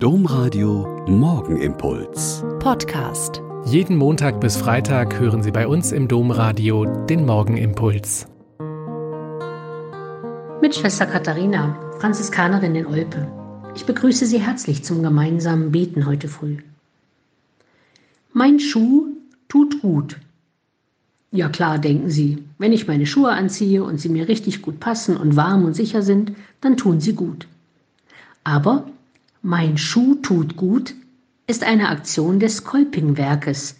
Domradio Morgenimpuls. Podcast. Jeden Montag bis Freitag hören Sie bei uns im Domradio den Morgenimpuls. Mit Schwester Katharina, Franziskanerin in Olpe. Ich begrüße Sie herzlich zum gemeinsamen Beten heute früh. Mein Schuh tut gut. Ja klar, denken Sie, wenn ich meine Schuhe anziehe und sie mir richtig gut passen und warm und sicher sind, dann tun sie gut. Aber mein Schuh tut gut ist eine Aktion des Kolpingwerkes,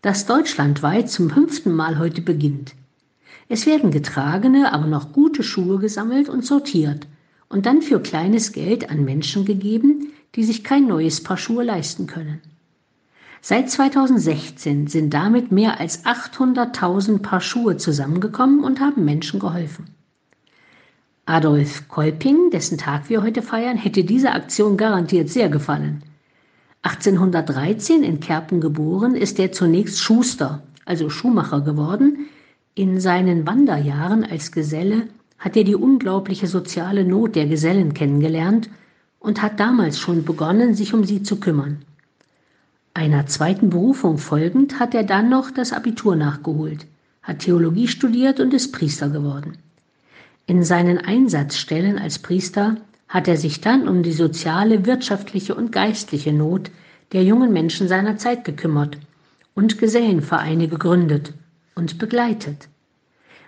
das deutschlandweit zum fünften Mal heute beginnt. Es werden getragene, aber noch gute Schuhe gesammelt und sortiert und dann für kleines Geld an Menschen gegeben, die sich kein neues Paar Schuhe leisten können. Seit 2016 sind damit mehr als 800.000 Paar Schuhe zusammengekommen und haben Menschen geholfen. Adolf Kolping, dessen Tag wir heute feiern, hätte diese Aktion garantiert sehr gefallen. 1813 in Kerpen geboren, ist er zunächst Schuster, also Schuhmacher geworden. In seinen Wanderjahren als Geselle hat er die unglaubliche soziale Not der Gesellen kennengelernt und hat damals schon begonnen, sich um sie zu kümmern. Einer zweiten Berufung folgend hat er dann noch das Abitur nachgeholt, hat Theologie studiert und ist Priester geworden. In seinen Einsatzstellen als Priester hat er sich dann um die soziale, wirtschaftliche und geistliche Not der jungen Menschen seiner Zeit gekümmert und Gesellenvereine gegründet und begleitet,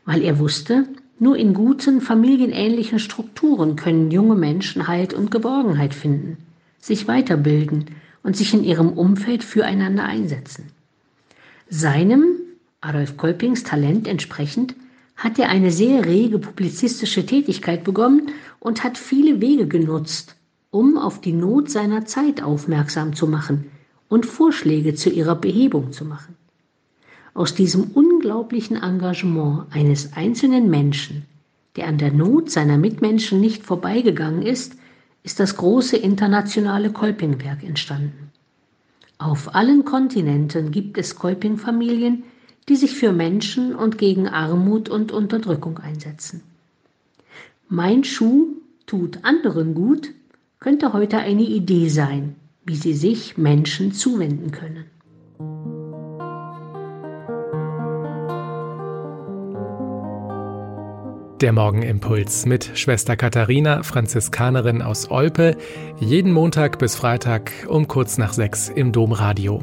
weil er wusste, nur in guten, familienähnlichen Strukturen können junge Menschen Halt und Geborgenheit finden, sich weiterbilden und sich in ihrem Umfeld füreinander einsetzen. Seinem, Adolf Kolpings Talent entsprechend, hat er eine sehr rege publizistische Tätigkeit begonnen und hat viele Wege genutzt, um auf die Not seiner Zeit aufmerksam zu machen und Vorschläge zu ihrer Behebung zu machen. Aus diesem unglaublichen Engagement eines einzelnen Menschen, der an der Not seiner Mitmenschen nicht vorbeigegangen ist, ist das große internationale Kolpingwerk entstanden. Auf allen Kontinenten gibt es Kolping-Familien, die sich für Menschen und gegen Armut und Unterdrückung einsetzen. Mein Schuh tut anderen gut könnte heute eine Idee sein, wie sie sich Menschen zuwenden können. Der Morgenimpuls mit Schwester Katharina, Franziskanerin aus Olpe, jeden Montag bis Freitag um kurz nach sechs im Domradio.